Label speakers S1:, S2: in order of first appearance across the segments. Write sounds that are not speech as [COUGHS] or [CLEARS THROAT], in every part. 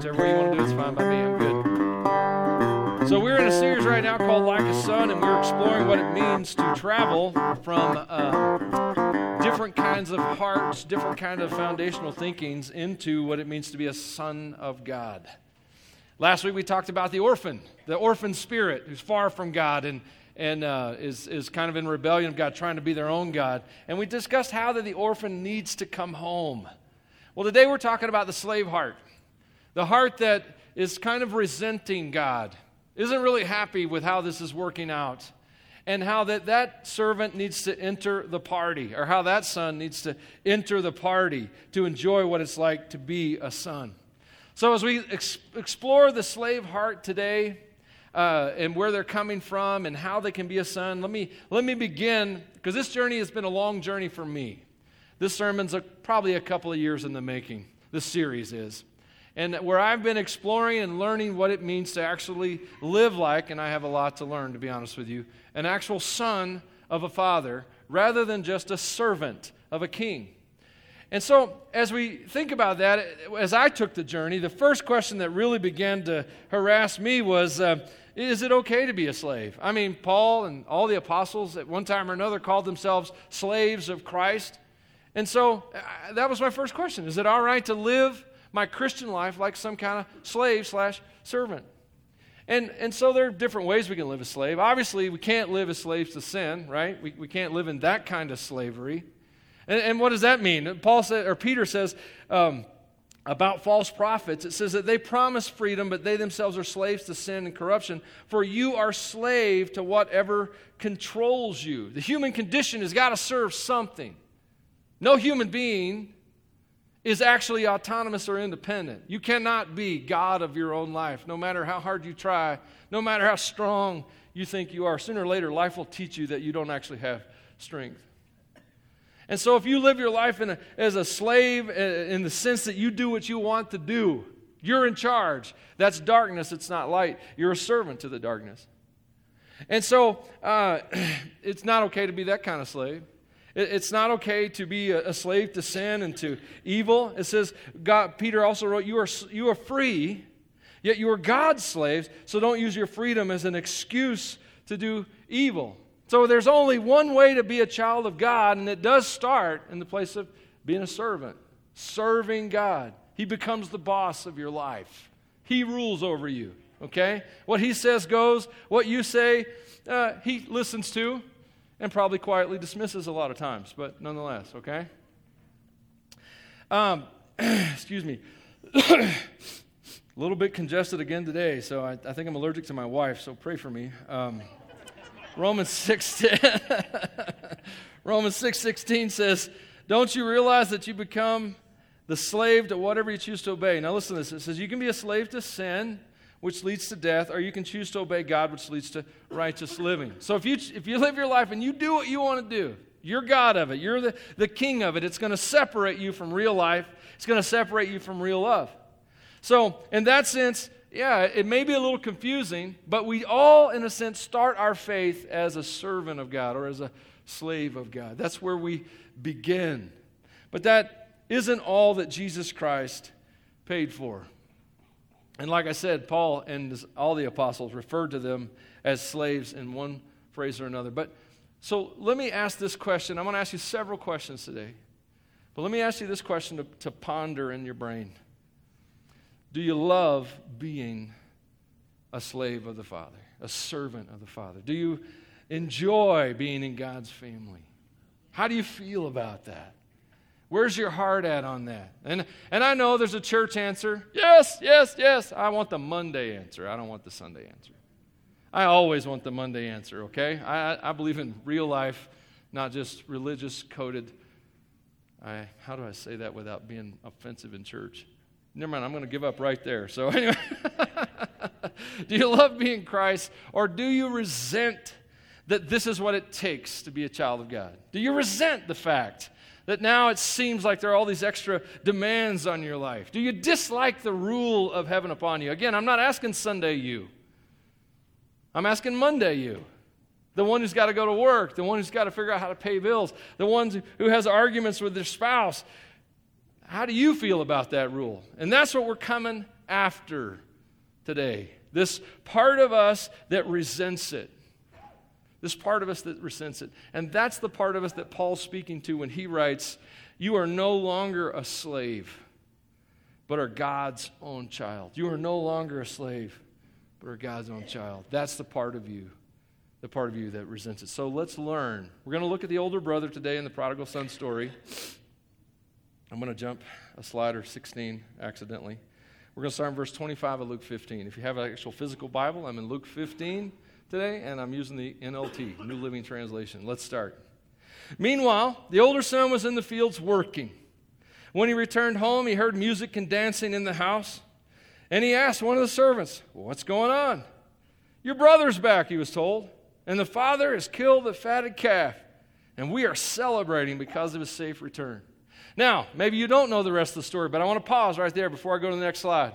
S1: Whichever you want to do fine by me. I'm good. So we're in a series right now called Like a Son, and we're exploring what it means to travel from uh, different kinds of hearts, different kind of foundational thinkings into what it means to be a son of God. Last week we talked about the orphan, the orphan spirit who's far from God and and uh, is, is kind of in rebellion of God, trying to be their own God. And we discussed how that the orphan needs to come home. Well, today we're talking about the slave heart, the heart that is kind of resenting God, isn't really happy with how this is working out, and how that, that servant needs to enter the party, or how that son needs to enter the party to enjoy what it's like to be a son. So, as we ex- explore the slave heart today, uh, and where they're coming from and how they can be a son. Let me, let me begin, because this journey has been a long journey for me. This sermon's a, probably a couple of years in the making, this series is. And where I've been exploring and learning what it means to actually live like, and I have a lot to learn, to be honest with you, an actual son of a father rather than just a servant of a king. And so, as we think about that, as I took the journey, the first question that really began to harass me was uh, is it okay to be a slave? I mean, Paul and all the apostles at one time or another called themselves slaves of Christ. And so uh, that was my first question. Is it all right to live my Christian life like some kind of slave slash servant? And, and so there are different ways we can live as slave. Obviously, we can't live as slaves to sin, right? We, we can't live in that kind of slavery. And, and what does that mean? Paul said, or Peter says, um, about false prophets. It says that they promise freedom, but they themselves are slaves to sin and corruption. For you are slave to whatever controls you. The human condition has got to serve something. No human being is actually autonomous or independent. You cannot be God of your own life, no matter how hard you try, no matter how strong you think you are. Sooner or later, life will teach you that you don't actually have strength. And so, if you live your life a, as a slave uh, in the sense that you do what you want to do, you're in charge. That's darkness, it's not light. You're a servant to the darkness. And so, uh, [CLEARS THROAT] it's not okay to be that kind of slave. It's not okay to be a slave to sin and to evil. It says, God, Peter also wrote, you are, you are free, yet you are God's slaves, so don't use your freedom as an excuse to do evil. So there's only one way to be a child of God, and it does start in the place of being a servant, serving God. He becomes the boss of your life, He rules over you. Okay? What He says goes, what you say, uh, He listens to, and probably quietly dismisses a lot of times, but nonetheless, okay? Um, [CLEARS THROAT] excuse me. a [COUGHS] little bit congested again today, so I, I, think I'm allergic to my wife, so pray for me. Um, Romans 6 [LAUGHS] Romans 6:16 says, "Don't you realize that you become the slave to whatever you choose to obey?" Now listen to this. It says you can be a slave to sin, which leads to death, or you can choose to obey God, which leads to righteous living. So if you if you live your life and you do what you want to do, you're God of it. You're the, the king of it. It's going to separate you from real life. It's going to separate you from real love. So, in that sense, yeah, it may be a little confusing, but we all, in a sense, start our faith as a servant of God or as a slave of God. That's where we begin. But that isn't all that Jesus Christ paid for. And like I said, Paul and all the apostles referred to them as slaves in one phrase or another. But so let me ask this question. I'm going to ask you several questions today. But let me ask you this question to, to ponder in your brain. Do you love being a slave of the Father, a servant of the Father? Do you enjoy being in God's family? How do you feel about that? Where's your heart at on that? And, and I know there's a church answer. Yes, yes, yes. I want the Monday answer. I don't want the Sunday answer. I always want the Monday answer, okay? I, I believe in real life, not just religious coded. I, how do I say that without being offensive in church? Never mind, I'm going to give up right there. So, [LAUGHS] anyway, do you love being Christ or do you resent that this is what it takes to be a child of God? Do you resent the fact that now it seems like there are all these extra demands on your life? Do you dislike the rule of heaven upon you? Again, I'm not asking Sunday you, I'm asking Monday you. The one who's got to go to work, the one who's got to figure out how to pay bills, the one who has arguments with their spouse. How do you feel about that rule? And that's what we're coming after today. This part of us that resents it. This part of us that resents it. And that's the part of us that Paul's speaking to when he writes, You are no longer a slave, but are God's own child. You are no longer a slave, but are God's own child. That's the part of you, the part of you that resents it. So let's learn. We're going to look at the older brother today in the prodigal son story. I'm going to jump a slide or 16 accidentally. We're going to start in verse 25 of Luke 15. If you have an actual physical Bible, I'm in Luke 15 today, and I'm using the NLT, New Living Translation. Let's start. Meanwhile, the older son was in the fields working. When he returned home, he heard music and dancing in the house, and he asked one of the servants, What's going on? Your brother's back, he was told, and the father has killed the fatted calf, and we are celebrating because of his safe return. Now, maybe you don't know the rest of the story, but I want to pause right there before I go to the next slide.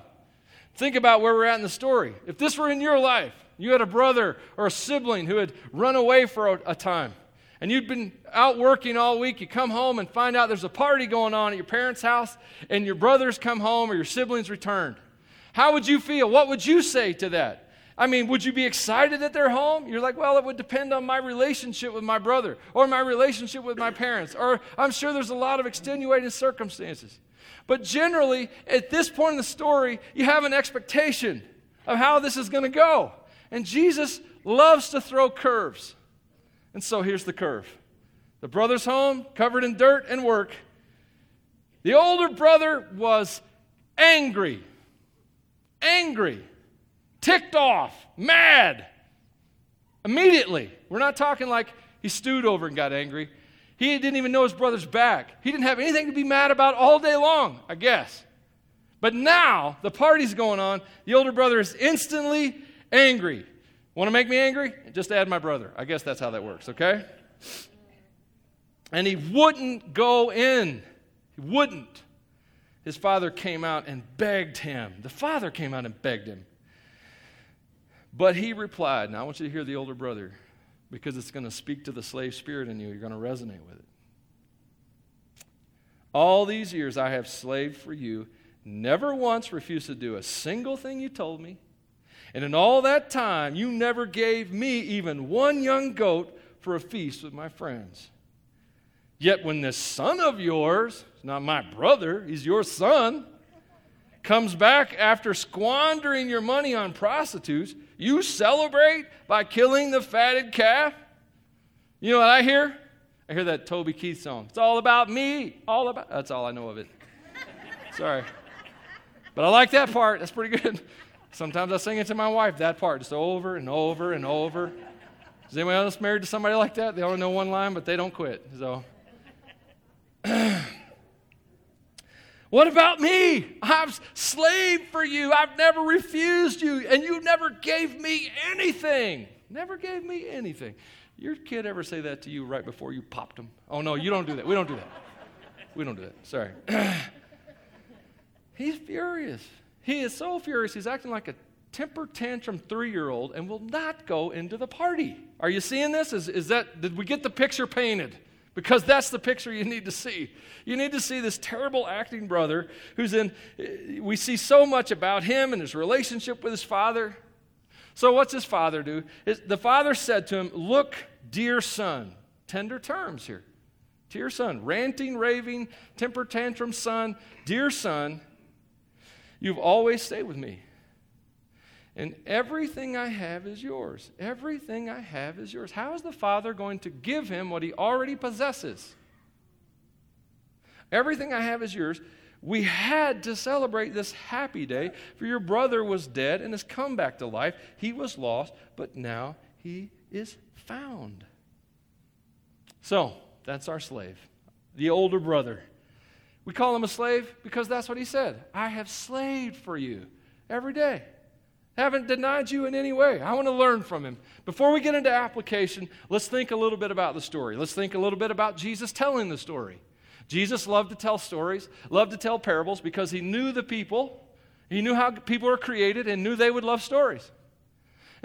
S1: Think about where we're at in the story. If this were in your life, you had a brother or a sibling who had run away for a, a time, and you'd been out working all week, you come home and find out there's a party going on at your parents' house, and your brothers come home or your siblings returned. How would you feel? What would you say to that? I mean, would you be excited that they're home? You're like, well, it would depend on my relationship with my brother or my relationship with my parents, or I'm sure there's a lot of extenuating circumstances. But generally, at this point in the story, you have an expectation of how this is going to go. And Jesus loves to throw curves. And so here's the curve the brother's home, covered in dirt and work. The older brother was angry. Angry ticked off, mad. Immediately. We're not talking like he stewed over and got angry. He didn't even know his brother's back. He didn't have anything to be mad about all day long, I guess. But now the party's going on. The older brother is instantly angry. Want to make me angry? Just add my brother. I guess that's how that works, okay? And he wouldn't go in. He wouldn't. His father came out and begged him. The father came out and begged him. But he replied, now I want you to hear the older brother because it's going to speak to the slave spirit in you. You're going to resonate with it. All these years I have slaved for you, never once refused to do a single thing you told me. And in all that time, you never gave me even one young goat for a feast with my friends. Yet when this son of yours, not my brother, he's your son, comes back after squandering your money on prostitutes, you celebrate by killing the fatted calf? You know what I hear? I hear that Toby Keith song. It's all about me. All about that's all I know of it. Sorry. But I like that part. That's pretty good. Sometimes I sing it to my wife, that part, just over and over and over. Is anyone else married to somebody like that? They only know one line, but they don't quit. So [CLEARS THROAT] What about me? I've slaved for you. I've never refused you, and you never gave me anything. Never gave me anything. Your kid ever say that to you right before you popped him? Oh, no, you don't do that. We don't do that. We don't do that. Sorry. [CLEARS THROAT] He's furious. He is so furious. He's acting like a temper tantrum three year old and will not go into the party. Are you seeing this? Is, is that, did we get the picture painted? because that's the picture you need to see. You need to see this terrible acting brother who's in, we see so much about him and his relationship with his father. So, what's his father do? The father said to him, Look, dear son, tender terms here. Dear son, ranting, raving, temper tantrum son, dear son, you've always stayed with me. And everything I have is yours. Everything I have is yours. How is the Father going to give him what he already possesses? Everything I have is yours. We had to celebrate this happy day, for your brother was dead and has come back to life. He was lost, but now he is found. So, that's our slave, the older brother. We call him a slave because that's what he said. I have slaved for you every day haven't denied you in any way. I want to learn from him. Before we get into application, let's think a little bit about the story. Let's think a little bit about Jesus telling the story. Jesus loved to tell stories, loved to tell parables because he knew the people. He knew how people were created and knew they would love stories.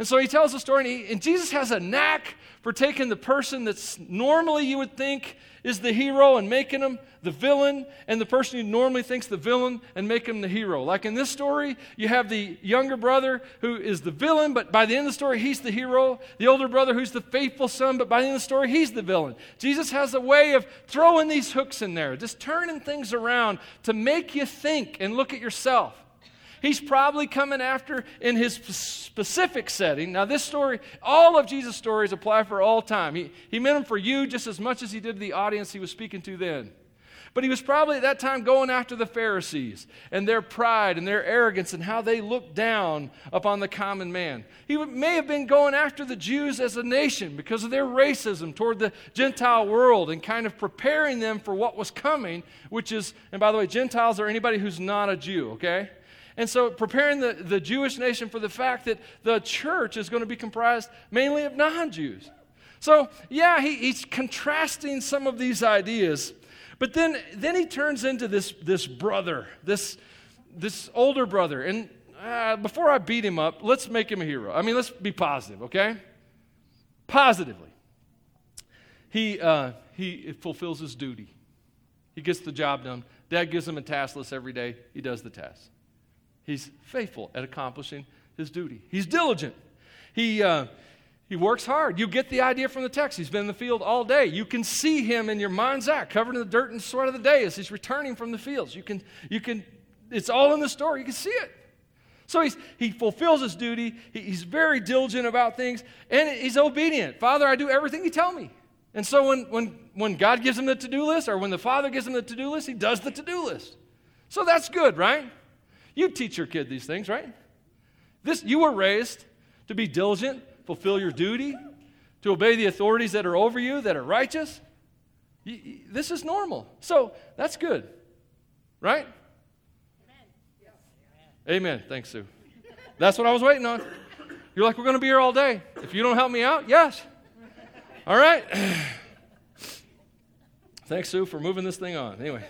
S1: And so he tells the story, and, he, and Jesus has a knack for taking the person that's normally you would think is the hero and making him the villain, and the person you normally thinks the villain and make him the hero. Like in this story, you have the younger brother who is the villain, but by the end of the story, he's the hero. The older brother who's the faithful son, but by the end of the story, he's the villain. Jesus has a way of throwing these hooks in there, just turning things around to make you think and look at yourself. He's probably coming after in his specific setting. Now, this story, all of Jesus' stories apply for all time. He, he meant them for you just as much as he did the audience he was speaking to then. But he was probably at that time going after the Pharisees and their pride and their arrogance and how they looked down upon the common man. He may have been going after the Jews as a nation because of their racism toward the Gentile world and kind of preparing them for what was coming, which is, and by the way, Gentiles are anybody who's not a Jew, okay? And so, preparing the, the Jewish nation for the fact that the church is going to be comprised mainly of non Jews. So, yeah, he, he's contrasting some of these ideas. But then, then he turns into this, this brother, this, this older brother. And uh, before I beat him up, let's make him a hero. I mean, let's be positive, okay? Positively. He, uh, he fulfills his duty, he gets the job done. Dad gives him a task list every day, he does the task. He's faithful at accomplishing his duty. He's diligent. He, uh, he works hard. You get the idea from the text. He's been in the field all day. You can see him in your mind's eye, covered in the dirt and sweat of the day as he's returning from the fields. You can, you can, it's all in the story. You can see it. So he's, he fulfills his duty. He, he's very diligent about things, and he's obedient. Father, I do everything you tell me. And so when, when, when God gives him the to do list, or when the Father gives him the to do list, he does the to do list. So that's good, right? You teach your kid these things, right? This, you were raised to be diligent, fulfill your duty, to obey the authorities that are over you, that are righteous. You, you, this is normal. So that's good, right? Amen. Amen. Thanks, Sue. That's what I was waiting on. You're like, we're going to be here all day. If you don't help me out, yes. All right. [CLEARS THROAT] Thanks, Sue, for moving this thing on. Anyway.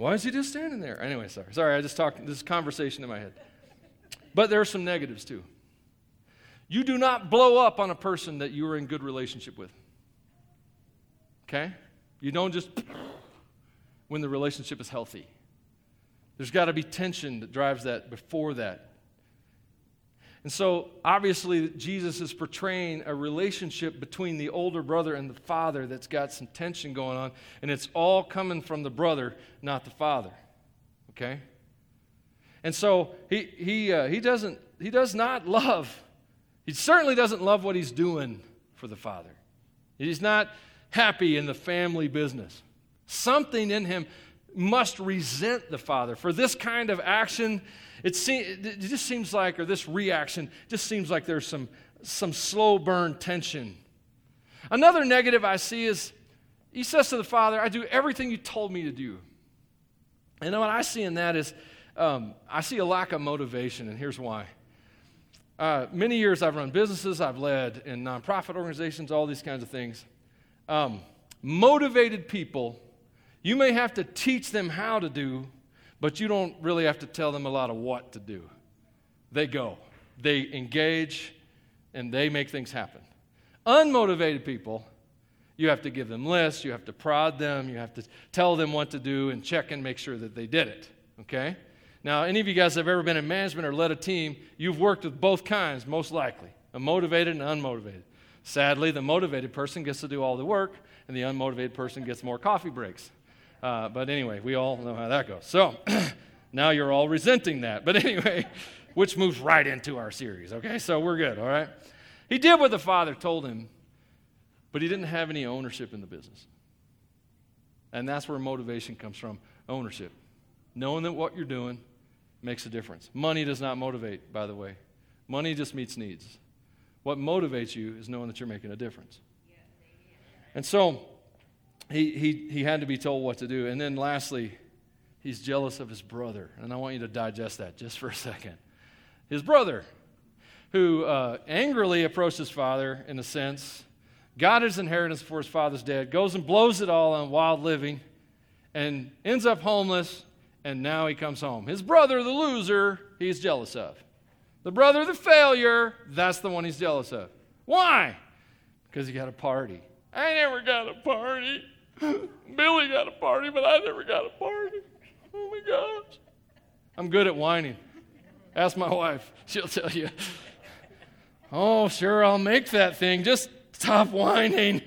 S1: Why is he just standing there? Anyway, sorry. Sorry, I just talked this conversation in my head. But there are some negatives too. You do not blow up on a person that you are in good relationship with. Okay? You don't just when the relationship is healthy. There's got to be tension that drives that before that. And so, obviously, Jesus is portraying a relationship between the older brother and the father that's got some tension going on, and it's all coming from the brother, not the father. Okay? And so, he, he, uh, he, doesn't, he does not love, he certainly doesn't love what he's doing for the father. He's not happy in the family business. Something in him must resent the father for this kind of action it, it just seems like, or this reaction just seems like there's some, some slow burn tension. Another negative I see is he says to the father, I do everything you told me to do. And what I see in that is um, I see a lack of motivation, and here's why. Uh, many years I've run businesses, I've led in nonprofit organizations, all these kinds of things. Um, motivated people, you may have to teach them how to do but you don't really have to tell them a lot of what to do. They go, they engage, and they make things happen. Unmotivated people, you have to give them lists, you have to prod them, you have to tell them what to do and check and make sure that they did it. Okay? Now, any of you guys have ever been in management or led a team, you've worked with both kinds, most likely a motivated and unmotivated. Sadly, the motivated person gets to do all the work, and the unmotivated person gets more coffee breaks. Uh, but anyway, we all know how that goes. So [CLEARS THROAT] now you're all resenting that. But [LAUGHS] anyway, which moves right into our series, okay? So we're good, all right? He did what the father told him, but he didn't have any ownership in the business. And that's where motivation comes from ownership. Knowing that what you're doing makes a difference. Money does not motivate, by the way, money just meets needs. What motivates you is knowing that you're making a difference. And so, he, he, he had to be told what to do. And then lastly, he's jealous of his brother. And I want you to digest that just for a second. His brother, who uh, angrily approached his father, in a sense, got his inheritance before his father's dead, goes and blows it all on wild living, and ends up homeless, and now he comes home. His brother, the loser, he's jealous of. The brother, the failure, that's the one he's jealous of. Why? Because he got a party. I never got a party. Billy got a party, but I never got a party. Oh my gosh. I'm good at whining. Ask my wife, she'll tell you. Oh, sure, I'll make that thing. Just stop whining.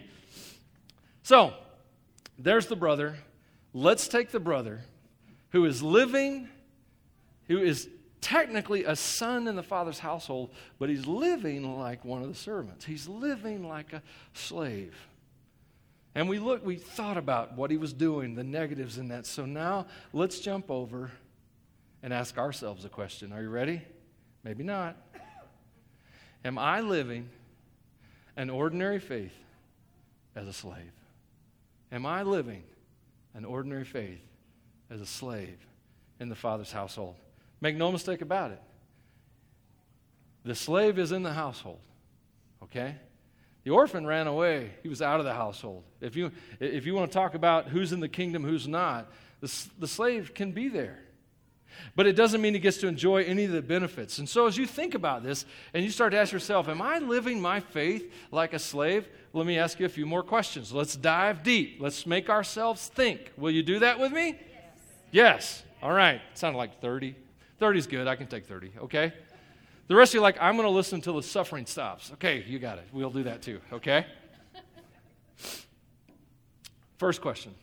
S1: So, there's the brother. Let's take the brother who is living, who is technically a son in the father's household, but he's living like one of the servants. He's living like a slave. And we look, we thought about what he was doing, the negatives in that. So now let's jump over and ask ourselves a question. Are you ready? Maybe not. Am I living an ordinary faith as a slave? Am I living an ordinary faith as a slave in the Father's household? Make no mistake about it. The slave is in the household, okay? The orphan ran away. He was out of the household. If you, if you want to talk about who's in the kingdom, who's not, the, the slave can be there. But it doesn't mean he gets to enjoy any of the benefits. And so, as you think about this and you start to ask yourself, Am I living my faith like a slave? Let me ask you a few more questions. Let's dive deep. Let's make ourselves think. Will you do that with me? Yes. yes. All right. Sounded like 30. 30 is good. I can take 30, okay? The rest of you like, I'm going to listen until the suffering stops. Okay, you got it. We'll do that too, okay? [LAUGHS] First question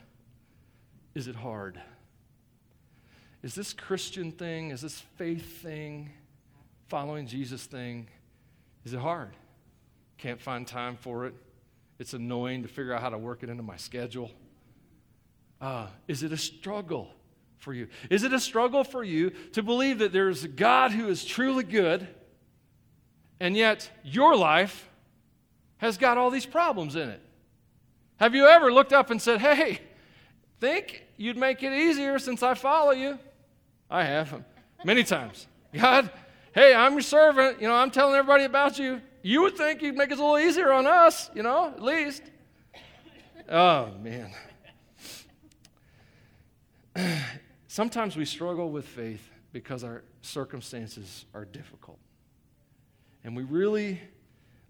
S1: Is it hard? Is this Christian thing, is this faith thing, following Jesus thing, is it hard? Can't find time for it. It's annoying to figure out how to work it into my schedule. Uh, is it a struggle for you? Is it a struggle for you to believe that there's a God who is truly good, and yet your life has got all these problems in it? Have you ever looked up and said, Hey, think you'd make it easier since I follow you? I have many times. God, hey, I'm your servant. You know, I'm telling everybody about you. You would think you'd make it a little easier on us, you know, at least. Oh, man. [CLEARS THROAT] Sometimes we struggle with faith because our circumstances are difficult. And we really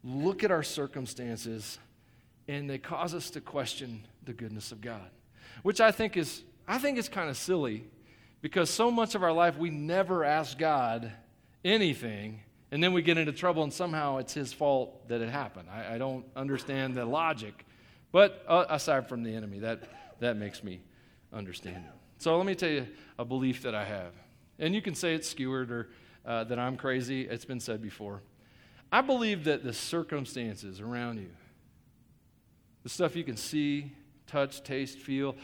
S1: look at our circumstances and they cause us to question the goodness of God, which I think is I think is kind of silly because so much of our life we never ask God anything, and then we get into trouble, and somehow it's His fault that it happened. I, I don't understand the logic, but uh, aside from the enemy, that, that makes me understand it. So let me tell you a belief that I have. And you can say it's skewered or uh, that I'm crazy. It's been said before. I believe that the circumstances around you, the stuff you can see, touch, taste, feel,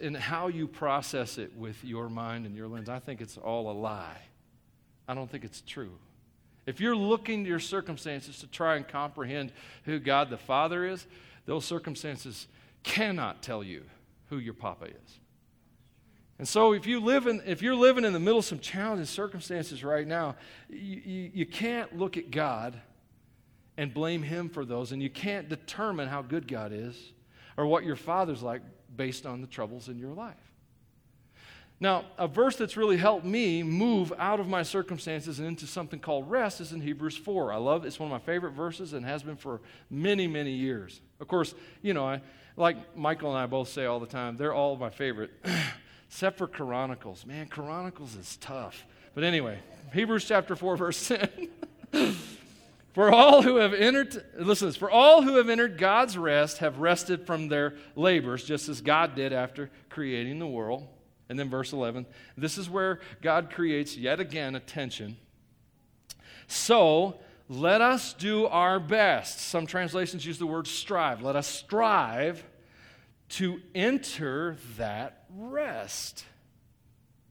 S1: and how you process it with your mind and your lens, I think it's all a lie. I don't think it's true. If you're looking to your circumstances to try and comprehend who God the Father is, those circumstances cannot tell you who your Papa is. And so, if, you live in, if you're living in the middle of some challenging circumstances right now, you, you, you can't look at God and blame Him for those, and you can't determine how good God is or what your Father's like based on the troubles in your life. Now, a verse that's really helped me move out of my circumstances and into something called rest is in Hebrews 4. I love it. It's one of my favorite verses and has been for many, many years. Of course, you know, I, like Michael and I both say all the time, they're all my favorite, [CLEARS THROAT] except for Chronicles. Man, Chronicles is tough. But anyway, Hebrews chapter 4, verse 10. [LAUGHS] For all who have entered, listen this, for all who have entered God's rest have rested from their labors, just as God did after creating the world. And then verse 11, this is where God creates yet again a tension. So let us do our best. Some translations use the word strive. Let us strive to enter that rest.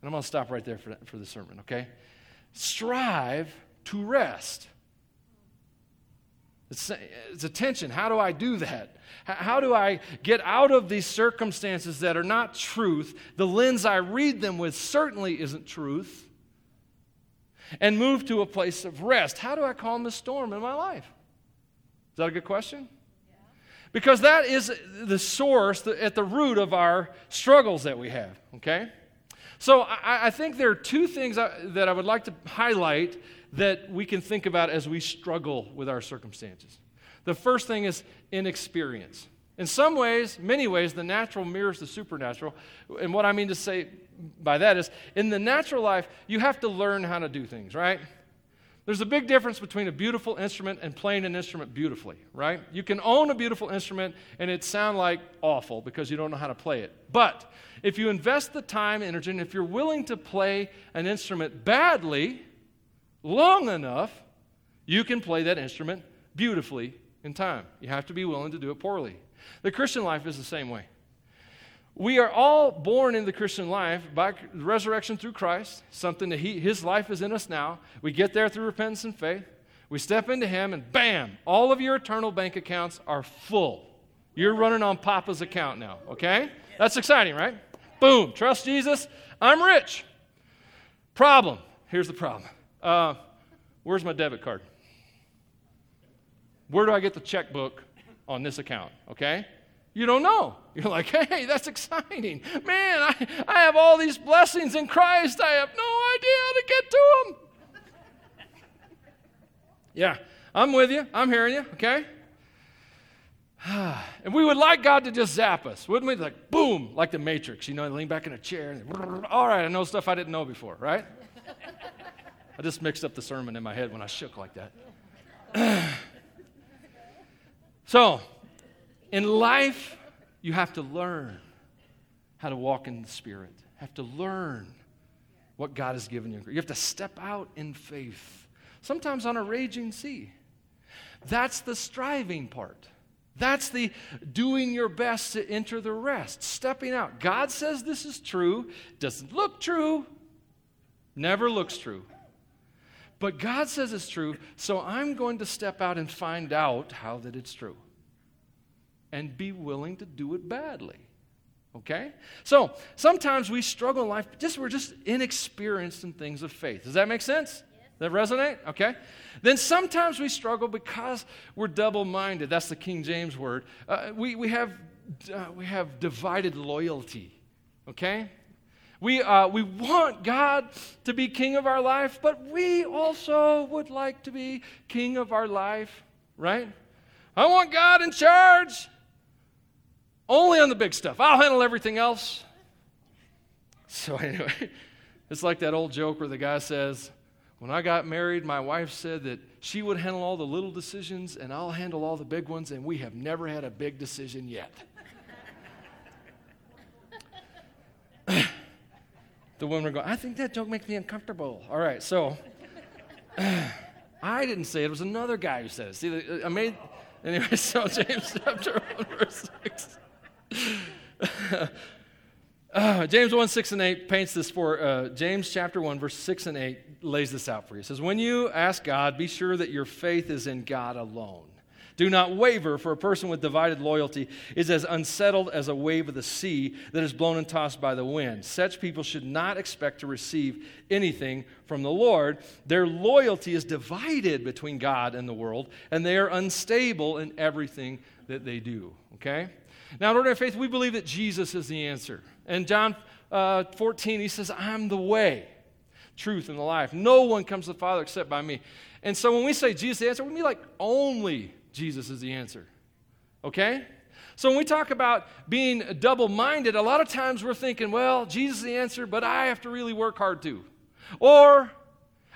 S1: And I'm going to stop right there for, for the sermon, okay? Strive to rest. It's, it's a tension. How do I do that? How do I get out of these circumstances that are not truth? The lens I read them with certainly isn't truth. And move to a place of rest. How do I calm the storm in my life? Is that a good question? Because that is the source, at the root of our struggles that we have, okay? So I, I think there are two things I, that I would like to highlight that we can think about as we struggle with our circumstances. The first thing is inexperience. In some ways, many ways, the natural mirrors the supernatural. And what I mean to say by that is, in the natural life, you have to learn how to do things, right? There's a big difference between a beautiful instrument and playing an instrument beautifully, right? You can own a beautiful instrument and it sound like awful because you don't know how to play it. But if you invest the time, energy, and if you're willing to play an instrument badly long enough, you can play that instrument beautifully in time. You have to be willing to do it poorly. The Christian life is the same way. We are all born in the Christian life by resurrection through Christ, something that he, His life is in us now. We get there through repentance and faith. We step into Him, and bam, all of your eternal bank accounts are full. You're running on Papa's account now, okay? That's exciting, right? Boom, trust Jesus. I'm rich. Problem. Here's the problem. Uh, where's my debit card? Where do I get the checkbook on this account? Okay? You don't know. You're like, [LAUGHS] hey, that's exciting. Man, I, I have all these blessings in Christ. I have no idea how to get to them. yeah, I'm with you. I'm hearing you, okay? [SIGHS] and we would like God to just zap us, wouldn't we? Like, boom, like the Matrix. You know, lean back in a chair. And, [LAUGHS] all right, I know stuff I didn't know before, right? [LAUGHS] I just mixed up the sermon in my head when I shook like that. [CLEARS THROAT] so, in life, you have to learn how to walk in the Spirit, have to learn what God has given you. You have to step out in faith, sometimes on a raging sea. That's the striving part. That's the doing your best to enter the rest, stepping out. God says this is true, doesn't look true, never looks true. But God says it's true, so I'm going to step out and find out how that it's true and be willing to do it badly. Okay? So sometimes we struggle in life, just we're just inexperienced in things of faith. Does that make sense? That resonate? Okay. Then sometimes we struggle because we're double minded. That's the King James word. Uh, we, we, have, uh, we have divided loyalty. Okay? We, uh, we want God to be king of our life, but we also would like to be king of our life, right? I want God in charge. Only on the big stuff. I'll handle everything else. So, anyway, [LAUGHS] it's like that old joke where the guy says, When I got married, my wife said that she would handle all the little decisions and I'll handle all the big ones, and we have never had a big decision yet. [LAUGHS] the women are going, I think that joke makes me uncomfortable. All right, so [SIGHS] I didn't say it, it was another guy who said it. See, I uh, made, anyway, [LAUGHS] so James chapter 1, verse 6. [LAUGHS] uh, James 1, 6 and 8 paints this for uh, James chapter 1, verse 6 and 8 lays this out for you. It says, When you ask God, be sure that your faith is in God alone. Do not waver, for a person with divided loyalty is as unsettled as a wave of the sea that is blown and tossed by the wind. Such people should not expect to receive anything from the Lord. Their loyalty is divided between God and the world, and they are unstable in everything that they do. Okay? Now, in order of faith, we believe that Jesus is the answer. And John uh, 14, he says, I'm the way, truth, and the life. No one comes to the Father except by me. And so when we say Jesus the answer, we mean like only Jesus is the answer. Okay? So when we talk about being double minded, a lot of times we're thinking, well, Jesus is the answer, but I have to really work hard too. Or,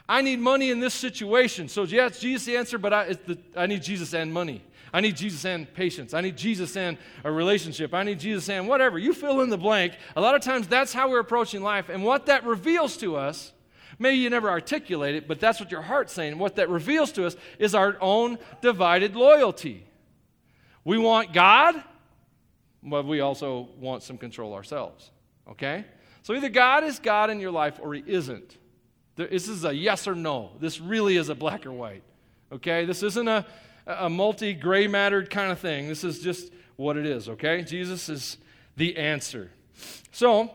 S1: I need money in this situation. So, yes, Jesus the answer, but I, the, I need Jesus and money. I need Jesus and patience. I need Jesus and a relationship. I need Jesus and whatever. You fill in the blank. A lot of times that's how we're approaching life. And what that reveals to us, maybe you never articulate it, but that's what your heart's saying. What that reveals to us is our own divided loyalty. We want God, but we also want some control ourselves. Okay? So either God is God in your life or He isn't. This is a yes or no. This really is a black or white. Okay? This isn't a a multi gray mattered kind of thing. This is just what it is, okay? Jesus is the answer. So,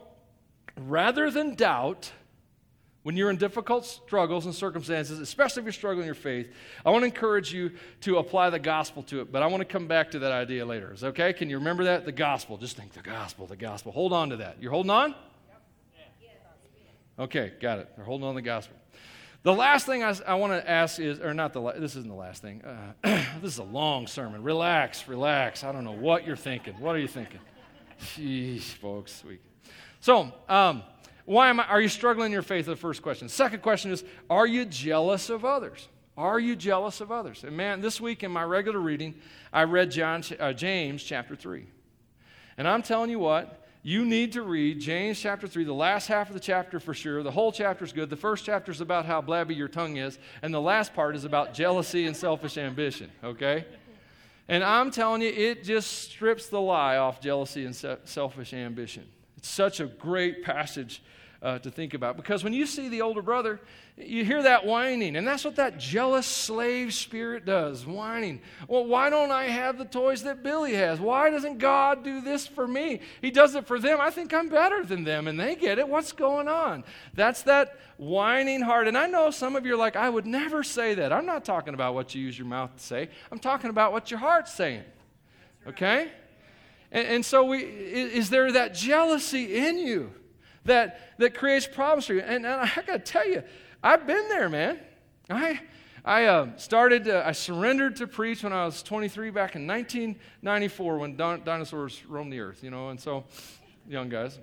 S1: rather than doubt, when you're in difficult struggles and circumstances, especially if you're struggling in your faith, I want to encourage you to apply the gospel to it. But I want to come back to that idea later. Is okay? Can you remember that? The gospel. Just think the gospel, the gospel. Hold on to that. You're holding on? Okay, got it. They're holding on the gospel. The last thing I, I want to ask is, or not the, this isn't the last thing. Uh, [CLEARS THROAT] this is a long sermon. Relax, relax. I don't know what you're thinking. What are you thinking? Jeez, folks. We, so, um, why am I, are you struggling in your faith? The first question. Second question is, are you jealous of others? Are you jealous of others? And man, this week in my regular reading, I read John, uh, James chapter 3. And I'm telling you what, you need to read James chapter 3, the last half of the chapter for sure. The whole chapter is good. The first chapter is about how blabby your tongue is, and the last part is about jealousy and selfish ambition, okay? And I'm telling you, it just strips the lie off jealousy and se- selfish ambition. It's such a great passage uh, to think about. Because when you see the older brother, you hear that whining, and that's what that jealous slave spirit does whining. Well, why don't I have the toys that Billy has? Why doesn't God do this for me? He does it for them. I think I'm better than them, and they get it. What's going on? That's that whining heart. And I know some of you are like, I would never say that. I'm not talking about what you use your mouth to say, I'm talking about what your heart's saying. Okay? And, and so, we, is, is there that jealousy in you? That, that creates problems for you. And, and I got to tell you, I've been there, man. I, I uh, started, uh, I surrendered to preach when I was 23 back in 1994 when don- dinosaurs roamed the earth, you know, and so, young guys.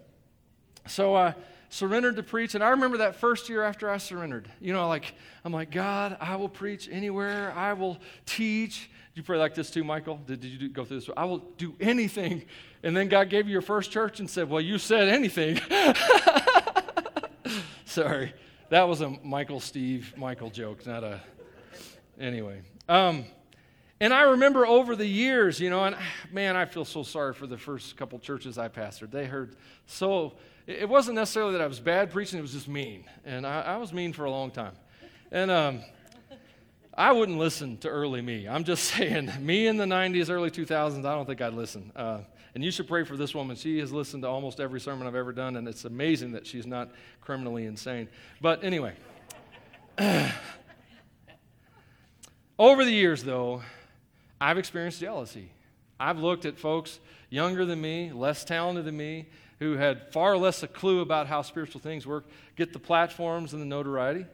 S1: So I uh, surrendered to preach, and I remember that first year after I surrendered. You know, like, I'm like, God, I will preach anywhere, I will teach. You pray like this too, Michael? Did, did you do, go through this? I will do anything and then God gave you your first church and said, Well, you said anything. [LAUGHS] Sorry. That was a Michael, Steve, Michael joke, not a. Anyway. Um, and I remember over the years, you know, and man, I feel so sorry for the first couple churches I pastored. They heard so, it wasn't necessarily that I was bad preaching, it was just mean. And I, I was mean for a long time. And um, I wouldn't listen to early me. I'm just [LAUGHS] saying, me in the 90s, early 2000s, I don't think I'd listen. Uh, and you should pray for this woman. She has listened to almost every sermon I've ever done, and it's amazing that she's not criminally insane. But anyway, [SIGHS] over the years, though, I've experienced jealousy. I've looked at folks younger than me, less talented than me, who had far less a clue about how spiritual things work, get the platforms and the notoriety.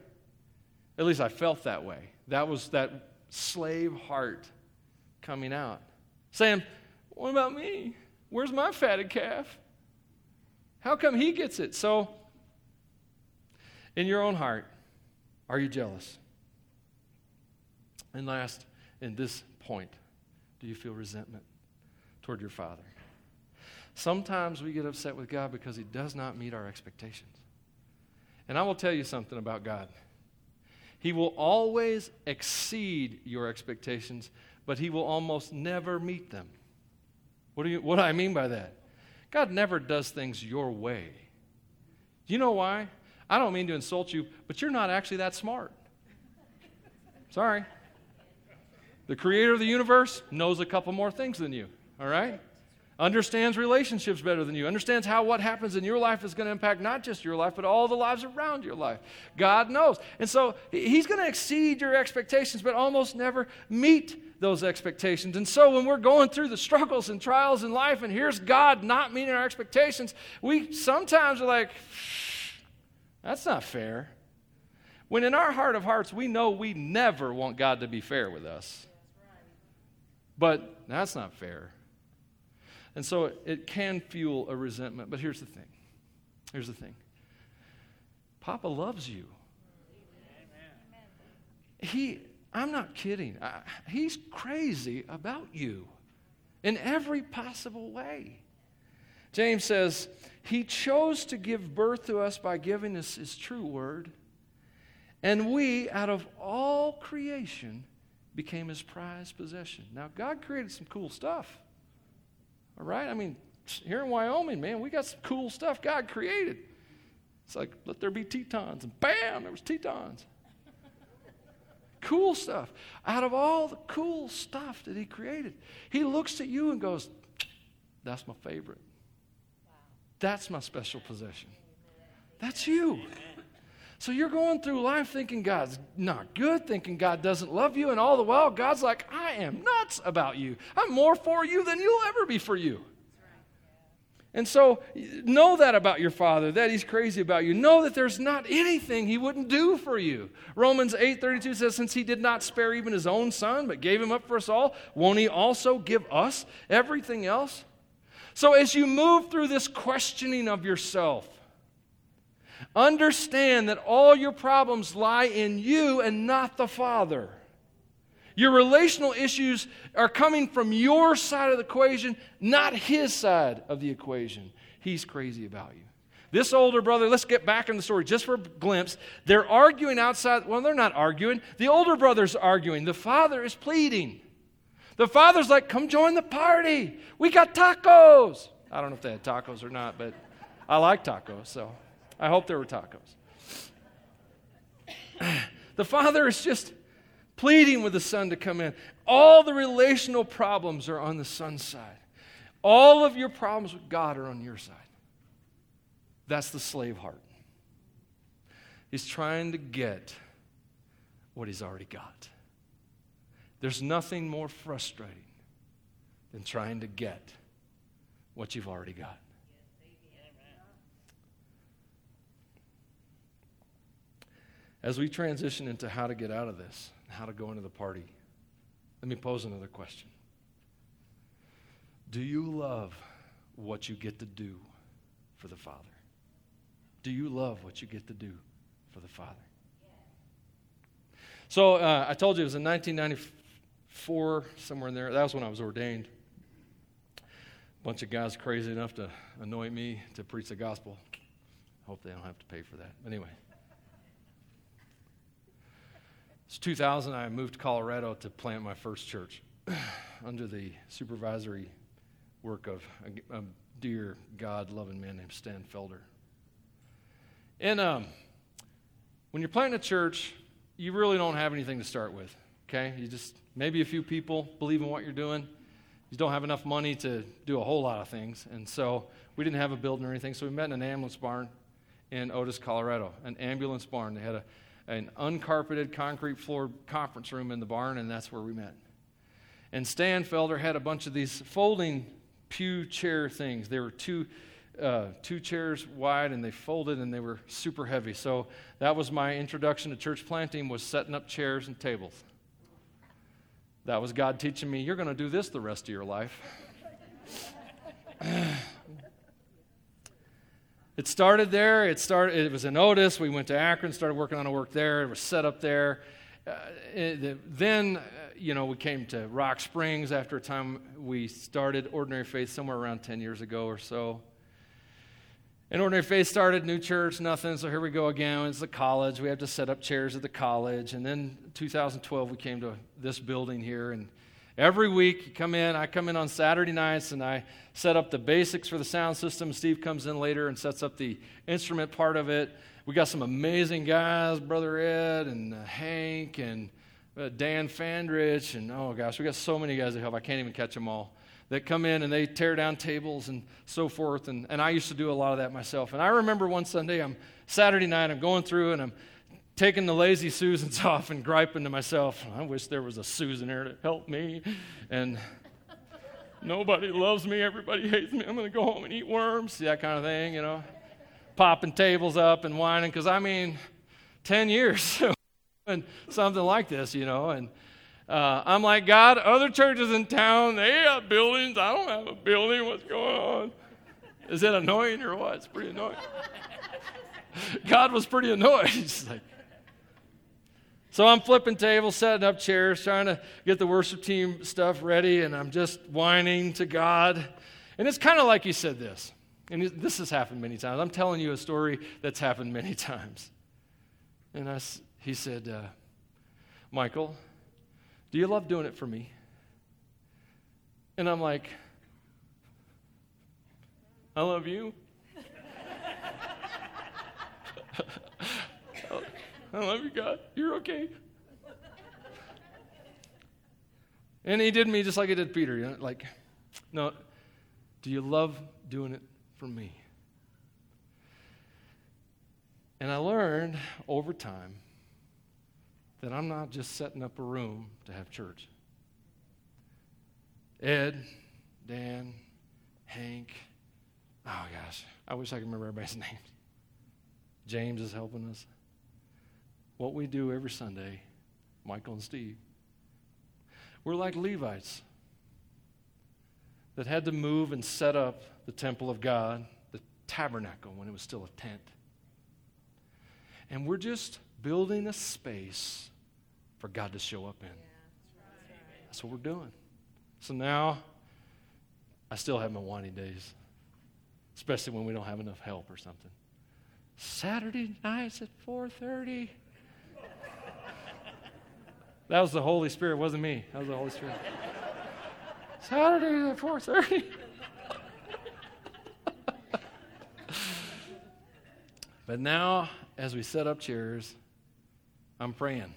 S1: At least I felt that way. That was that slave heart coming out. Saying, What about me? Where's my fatted calf? How come he gets it? So, in your own heart, are you jealous? And last, in this point, do you feel resentment toward your father? Sometimes we get upset with God because he does not meet our expectations. And I will tell you something about God. He will always exceed your expectations, but he will almost never meet them. What do, you, what do I mean by that? God never does things your way. Do you know why? I don't mean to insult you, but you're not actually that smart. Sorry. The creator of the universe knows a couple more things than you, all right? Understands relationships better than you, understands how what happens in your life is going to impact not just your life, but all the lives around your life. God knows. And so He's going to exceed your expectations, but almost never meet those expectations. And so when we're going through the struggles and trials in life, and here's God not meeting our expectations, we sometimes are like, that's not fair. When in our heart of hearts, we know we never want God to be fair with us. But that's not fair. And so it, can fuel a resentment. But here's the thing here's the thing Papa loves you. He, I'm not kidding. I, he's crazy about you in every possible way. James says, He chose to give birth to us by giving us His true word, and we, out of all creation, became His prized possession. Now, God created some cool stuff. All right? I mean, here in Wyoming, man, we got some cool stuff God created. It's like, let there be Tetons. And bam, there was Tetons. cool stuff. Out of all the cool stuff that he created, he looks at you and goes, that's my favorite. That's my special possession. That's you. So you're going through life thinking God's not good, thinking God doesn't love you, and all the while God's like, I am nuts about you. I'm more for you than you'll ever be for you. And so know that about your father, that he's crazy about you. Know that there's not anything he wouldn't do for you. Romans 8:32 says since he did not spare even his own son but gave him up for us all, won't he also give us everything else? So as you move through this questioning of yourself, understand that all your problems lie in you and not the father. Your relational issues are coming from your side of the equation, not his side of the equation. He's crazy about you. This older brother, let's get back in the story just for a glimpse. They're arguing outside. Well, they're not arguing. The older brother's arguing. The father is pleading. The father's like, come join the party. We got tacos. I don't know if they had tacos or not, but I like tacos, so I hope there were tacos. The father is just pleading with the son to come in. All the relational problems are on the son's side. All of your problems with God are on your side. That's the slave heart. He's trying to get what he's already got. There's nothing more frustrating than trying to get what you've already got. As we transition into how to get out of this, how to go into the party, let me pose another question. Do you love what you get to do for the Father? Do you love what you get to do for the Father? So uh, I told you it was in 1994, somewhere in there. That was when I was ordained. A bunch of guys crazy enough to anoint me to preach the gospel. Hope they don't have to pay for that. Anyway. It's 2000. I moved to Colorado to plant my first church [SIGHS] under the supervisory work of a, a dear God loving man named Stan Felder. And um, when you're planting a church, you really don't have anything to start with. Okay? You just, maybe a few people believe in what you're doing. You don't have enough money to do a whole lot of things. And so we didn't have a building or anything. So we met in an ambulance barn in Otis, Colorado. An ambulance barn. They had a an uncarpeted concrete floor conference room in the barn, and that's where we met. And Stan Felder had a bunch of these folding pew chair things. They were two, uh, two chairs wide, and they folded, and they were super heavy. So that was my introduction to church planting was setting up chairs and tables. That was God teaching me, you're going to do this the rest of your life. [LAUGHS] It started there. It started. It was in Otis. We went to Akron, started working on a work there. It was set up there. Uh, it, then, uh, you know, we came to Rock Springs after a time. We started Ordinary Faith somewhere around 10 years ago or so. And Ordinary Faith started, new church, nothing. So here we go again. It's the college. We have to set up chairs at the college. And then 2012, we came to this building here. And Every week, you come in. I come in on Saturday nights and I set up the basics for the sound system. Steve comes in later and sets up the instrument part of it. We got some amazing guys, Brother Ed and uh, Hank and uh, Dan Fandrich. And oh gosh, we got so many guys that help. I can't even catch them all. That come in and they tear down tables and so forth. And, and I used to do a lot of that myself. And I remember one Sunday, I'm Saturday night, I'm going through and I'm taking the lazy Susans [LAUGHS] off and griping to myself, I wish there was a Susan here to help me. And nobody loves me, everybody hates me, I'm going to go home and eat worms, see that kind of thing, you know. Popping tables up and whining, because I mean, 10 years [LAUGHS] and something like this, you know. And uh, I'm like, God, other churches in town, they have buildings. I don't have a building. What's going on? Is it annoying or what? It's pretty annoying. [LAUGHS] God was pretty annoyed. He's like, so I'm flipping tables, setting up chairs, trying to get the worship team stuff ready, and I'm just whining to God. And it's kind of like he said this. And this has happened many times. I'm telling you a story that's happened many [LAUGHS] times. And I, he said, uh, Michael, do you love doing it for me? And I'm like, I love you. [LAUGHS] I love you, God. You're okay. And he did me just like he did Peter. You know, like, no, do you love doing it for me? And I learned over time that I'm not just setting up a room to have church. Ed, Dan, Hank, Oh gosh, I wish I could remember everybody's [LAUGHS] names. James is helping us. What we do every Sunday, Michael and Steve. We're like Levites that had to move and set up the temple of God, the tabernacle, when it was still a tent. And we're just building a space for God to show up in. That's what we're doing. So now, I still have my whiny days, especially when we don't have enough help or something. Saturday nights at 4:30. That was the Holy Spirit, wasn't me. That was the Holy Spirit. Saturday at 4:30. [LAUGHS] but now, as we set up chairs, I'm praying.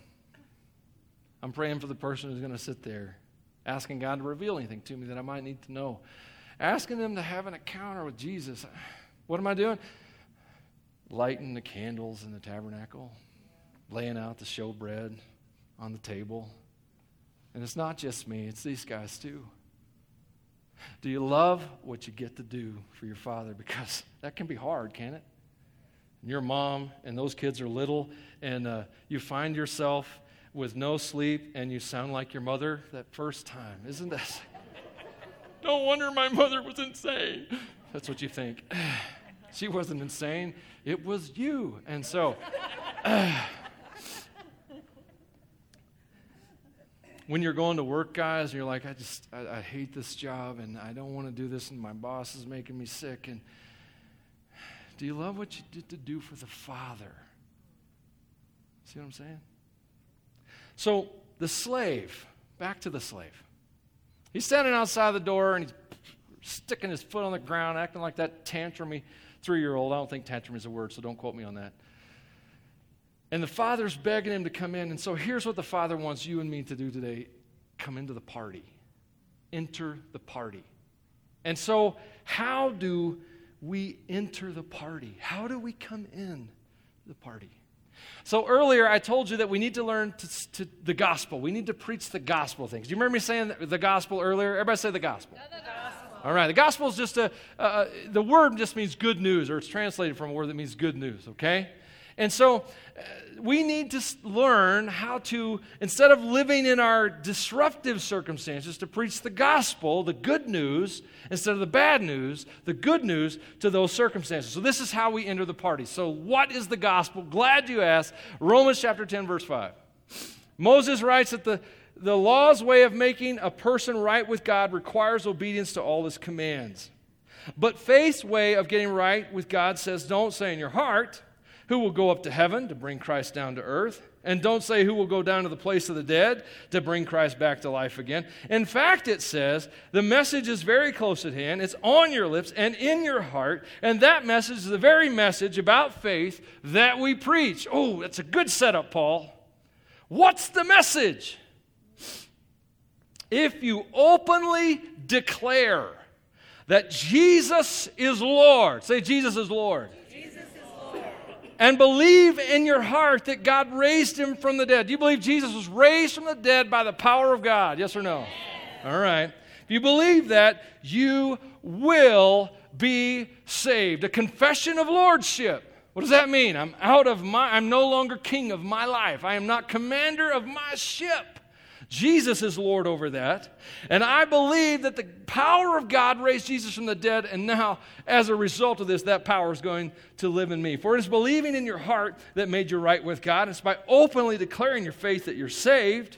S1: I'm praying for the person who's going to sit there, asking God to reveal anything to me that I might need to know, asking them to have an encounter with Jesus. What am I doing? Lighting the candles in the tabernacle, laying out the showbread on the table. And it's not just me, it's these guys too. Do you love what you get to do for your father? [LAUGHS] Because that can be hard, can it? And your mom and those kids are little, and uh, you find yourself with no sleep and you sound like your mother that first time. Isn't that? [LAUGHS] no wonder my mother was insane. That's what you think. [SIGHS] she wasn't insane, it was you. And so. [SIGHS] [SIGHS] when you're going to work, guys, and you're like, I just, I, I hate this job and I don't want to do this and my boss is making me sick. And do you love what you did to do for the Father? See what I'm saying? So the slave, back to the slave. He's standing outside the door and he's sticking his foot on the ground, acting like that tantrumy three year old. I don't think tantrum is a word, so don't quote me on that. And the father's begging him to come in. And so here's what the father wants you and me to do today come into the party, enter the party. And so, how do we enter the party? How do we come in the party? So earlier I told you that we need to learn to, to the gospel. We need to preach the gospel things. Do you remember me saying the gospel earlier? Everybody say the gospel. the gospel. All right. The gospel is just a, uh, the word just means good news, or it's translated from a word that means good news, okay? And so uh, we need to learn how to, instead of living in our disruptive circumstances, to preach the gospel, the good news, instead of the bad news, the good news to those circumstances. So this is how we enter the party. So, what is the gospel? Glad you asked. Romans chapter 10, verse 5. Moses writes that the, the law's way of making a person right with God requires obedience to all his commands. But faith's way of getting right with God says, don't say in your heart, who will go up to heaven to bring Christ down to earth. And don't say who will go down to the place of the dead to bring Christ back to life again. In fact, it says the message is very close at hand. It's on your lips and in your heart. And that message is the very message about faith that we preach. Oh, that's a good setup, Paul. What's the message? If you openly declare that Jesus is Lord, say, Jesus is Lord and believe in your heart that God raised him from the dead. Do you believe Jesus was raised from the dead by the power of God? Yes or no? All right. If you believe that, you will be saved. A confession of lordship. What does that mean? I'm out of my, I'm no longer king of my life. I am not commander of my ship. Jesus is Lord over that. And I believe that the power of God raised Jesus from the dead, and now, as a result of this, that power is going to live in me. For it is believing in your heart that made you right with God. It's by openly declaring your faith that you're saved.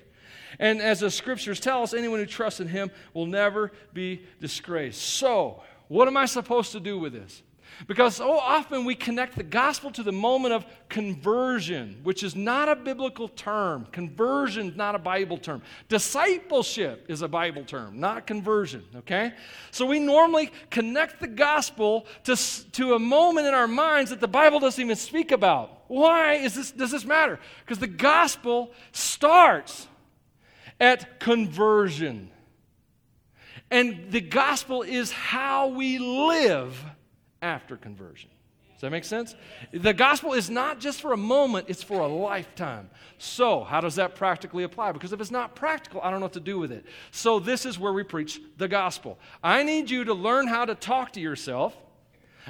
S1: And as the scriptures tell us, anyone who trusts in Him will never be disgraced. So, what am I supposed to do with this? Because so often we connect the gospel to the moment of conversion, which is not a biblical term. Conversion is not a Bible term. Discipleship is a Bible term, not conversion, okay? So we normally connect the gospel to, to a moment in our minds that the Bible doesn't even speak about. Why is this, does this matter? Because the gospel starts at conversion. And the gospel is how we live after conversion. Does that make sense? The gospel is not just for a moment, it's for a lifetime. So, how does that practically apply? Because if it's not practical, I don't know what to do with it. So, this is where we preach the gospel. I need you to learn how to talk to yourself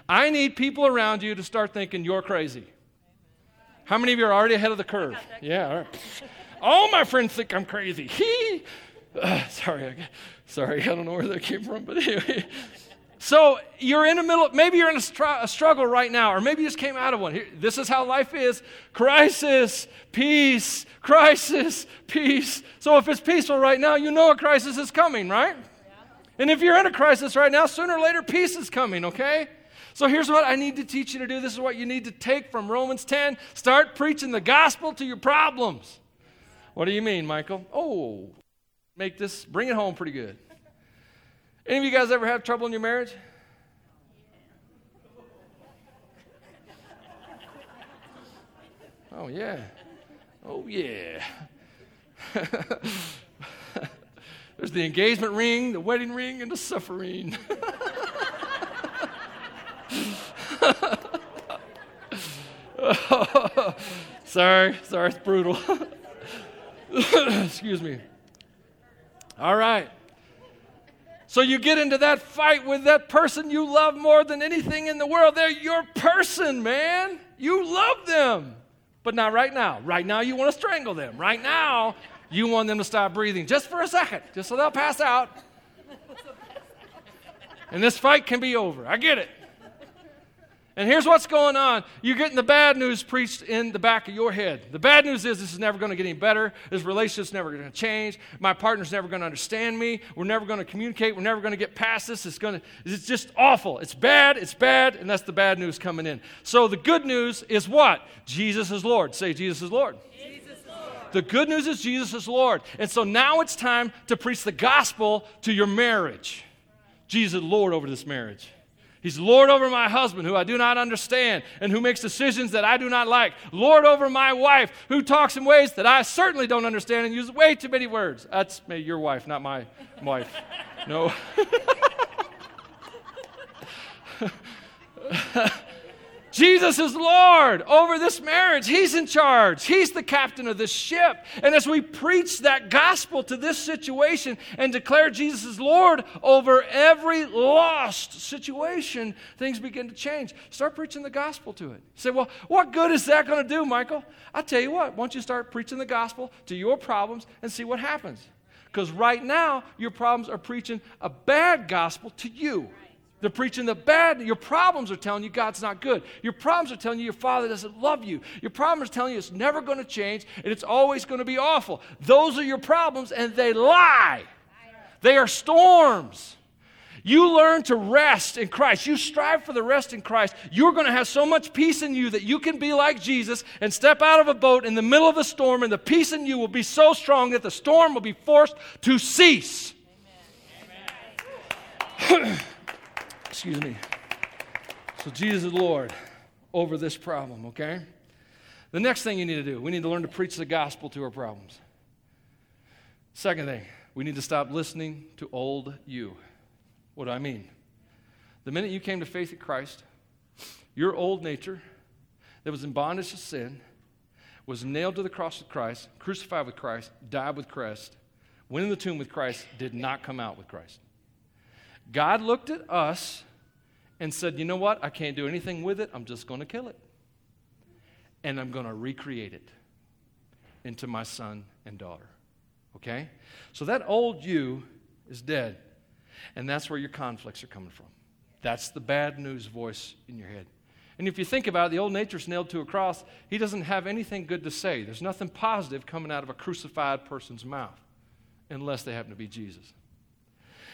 S1: I need people around you to start thinking you're crazy. How many of you are already ahead of the curve? Yeah, all right. All my friends think I'm crazy. [LAUGHS] He, uh, sorry, I, sorry, I don't know where that came from, but anyway. So you're in the middle, maybe you're in a, str- a, struggle right now, or maybe you just came out of one. Here, this is how life is crisis, peace, crisis, peace. So if it's peaceful right now, you know a crisis is coming, right? Yeah. And if you're in a crisis right now, sooner or later, peace is coming, okay? So here's what I need to teach you to do. This is what you need to take from Romans 10. Start preaching the gospel to your problems. What do you mean, Michael? Oh, make this, bring it home pretty good. Any of you guys ever have trouble in your marriage? Oh, yeah. Oh, yeah. [LAUGHS] There's the engagement ring, the wedding ring, and the suffering. [LAUGHS] sorry, sorry, it's brutal. [LAUGHS] Excuse me. All right. So you get into that fight with that person you love more than anything in the world. They're your person, man. You love them. But not right now. Right now, you want to strangle them. Right now, you want them to stop breathing just for a second, just so they'll pass out. And this fight can be over. I get it. And here's what's going on. You're getting the bad news preached in the back of your head. The bad news is this is never going to get any better. This relationship's never going to change. My partner's never going to understand me. We're never going to communicate. We're never going to get past this. It's going to it's just awful. It's bad. It's bad, and that's the bad news coming in. So the good news is what? Jesus is Lord. Say Jesus is Lord. Jesus Lord. The good news is Jesus is Lord. And so now it's time to preach the gospel to your marriage. Jesus is Lord over this marriage. He's Lord over my husband, who I do not understand and who makes decisions that I do not like. Lord over my wife, who talks in ways that I certainly don't understand and uses way too many words. That's maybe your wife, not my wife. No. [LAUGHS] [LAUGHS] Jesus is Lord over this marriage. He's in charge. He's the captain of this ship. And as we preach that gospel to this situation and declare Jesus is Lord over every lost situation, things begin to change. Start preaching the gospel to it. say, well, what good is that going to do, Michael? I'll tell you what, why don't you start preaching the gospel to your problems and see what happens? Because right now, your problems are preaching a bad gospel to you. They're preaching the bad. Your problems are telling you God's not good. Your problems are telling you your father doesn't love you. Your problems are telling you it's never going to change and it's always going to be awful. Those are your problems and they lie. They are storms. You learn to rest in Christ. You strive for the rest in Christ. You're going to have so much peace in you that you can be like Jesus and step out of a boat in the middle of a storm, and the peace in you will be so strong that the storm will be forced to cease. Amen. Amen. [CLEARS THROAT] Excuse me. So Jesus is Lord over this problem, okay? The next thing you need to do, we need to learn to preach the gospel to our problems. Second thing, we need to stop listening to old you. What do I mean? The minute you came to faith in Christ, your old nature that was in bondage to sin was nailed to the cross with Christ, crucified with Christ, died with Christ, went in the tomb with Christ, did not come out with Christ. God looked at us and said, You know what? I can't do anything with it. I'm just going to kill it. And I'm going to recreate it into my son and daughter. Okay? So that old you is dead. And that's where your conflicts are coming from. That's the bad news voice in your head. And if you think about it, the old nature's nailed to a cross. He doesn't have anything good to say. There's nothing positive coming out of a crucified person's mouth unless they happen to be Jesus.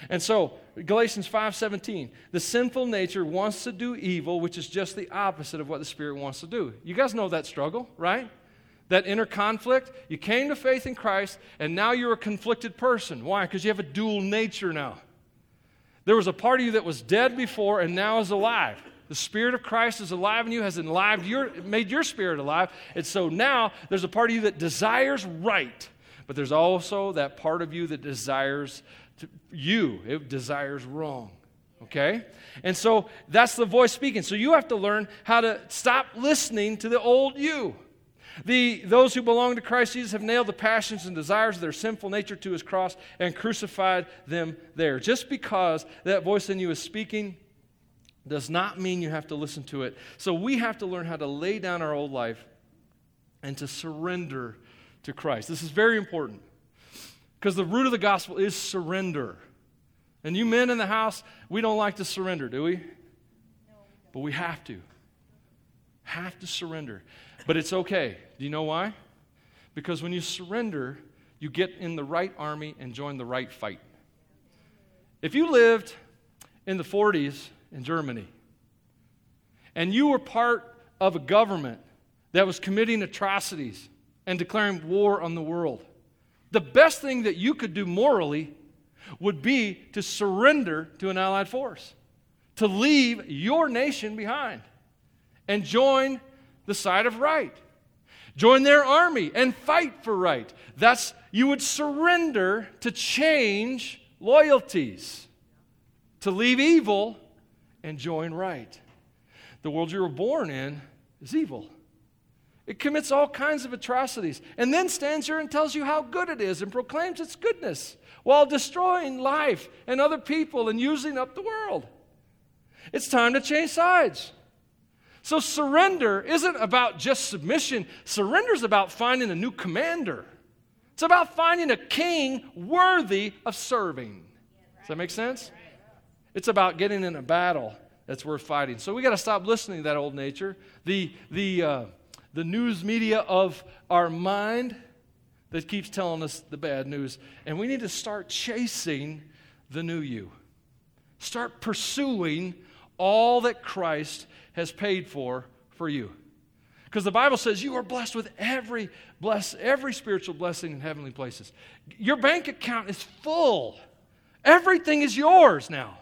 S1: And so, Galatians 5:17, the sinful nature wants to do evil, which is just the opposite of what the spirit wants to do. You guys know that struggle, right? That inner conflict. You came to faith in Christ, and now you're a conflicted person. Why? Because you have a dual nature now. There was a part of you that was dead before and now is alive. The Spirit of Christ is alive in you, has enlivened your, made your spirit alive. And so now there's a part of you that desires right, but there's also that part of you that desires you, it desires wrong. Okay? And so that's the voice speaking. So you have to learn how to stop listening to the old you. The, those who belong to Christ Jesus have nailed the passions and desires of their sinful nature to his cross and crucified them there. Just because that voice in you is speaking does not mean you have to listen to it. So we have to learn how to lay down our old life and to surrender to Christ. This is very important because the root of the gospel is surrender. And you men in the house, we don't like to surrender, do we? No. But we have to. Have to surrender. But it's okay. Do you know why? Because when you surrender, you get in the right army and join the right fight. If you lived in the 40s in Germany and you were part of a government that was committing atrocities and declaring war on the world, the best thing that you could do morally would be to surrender to an allied force, to leave your nation behind and join the side of right. Join their army and fight for right. That's you would surrender to change loyalties, to leave evil and join right. The world you were born in is evil. It commits all kinds of atrocities and then stands here and tells you how good it is and proclaims its goodness while destroying life and other people and using up the world. It's time to change sides. So, surrender isn't about just submission, surrender is about finding a new commander. It's about finding a king worthy of serving. Does that make sense? It's about getting in a battle that's worth fighting. So, we got to stop listening to that old nature, the, the, uh, the news media of our mind that keeps telling us the bad news, and we need to start chasing the new you. Start pursuing all that Christ has paid for for you. Because the Bible says you are blessed with every bless every spiritual blessing in heavenly places. Your bank account is full. Everything is yours now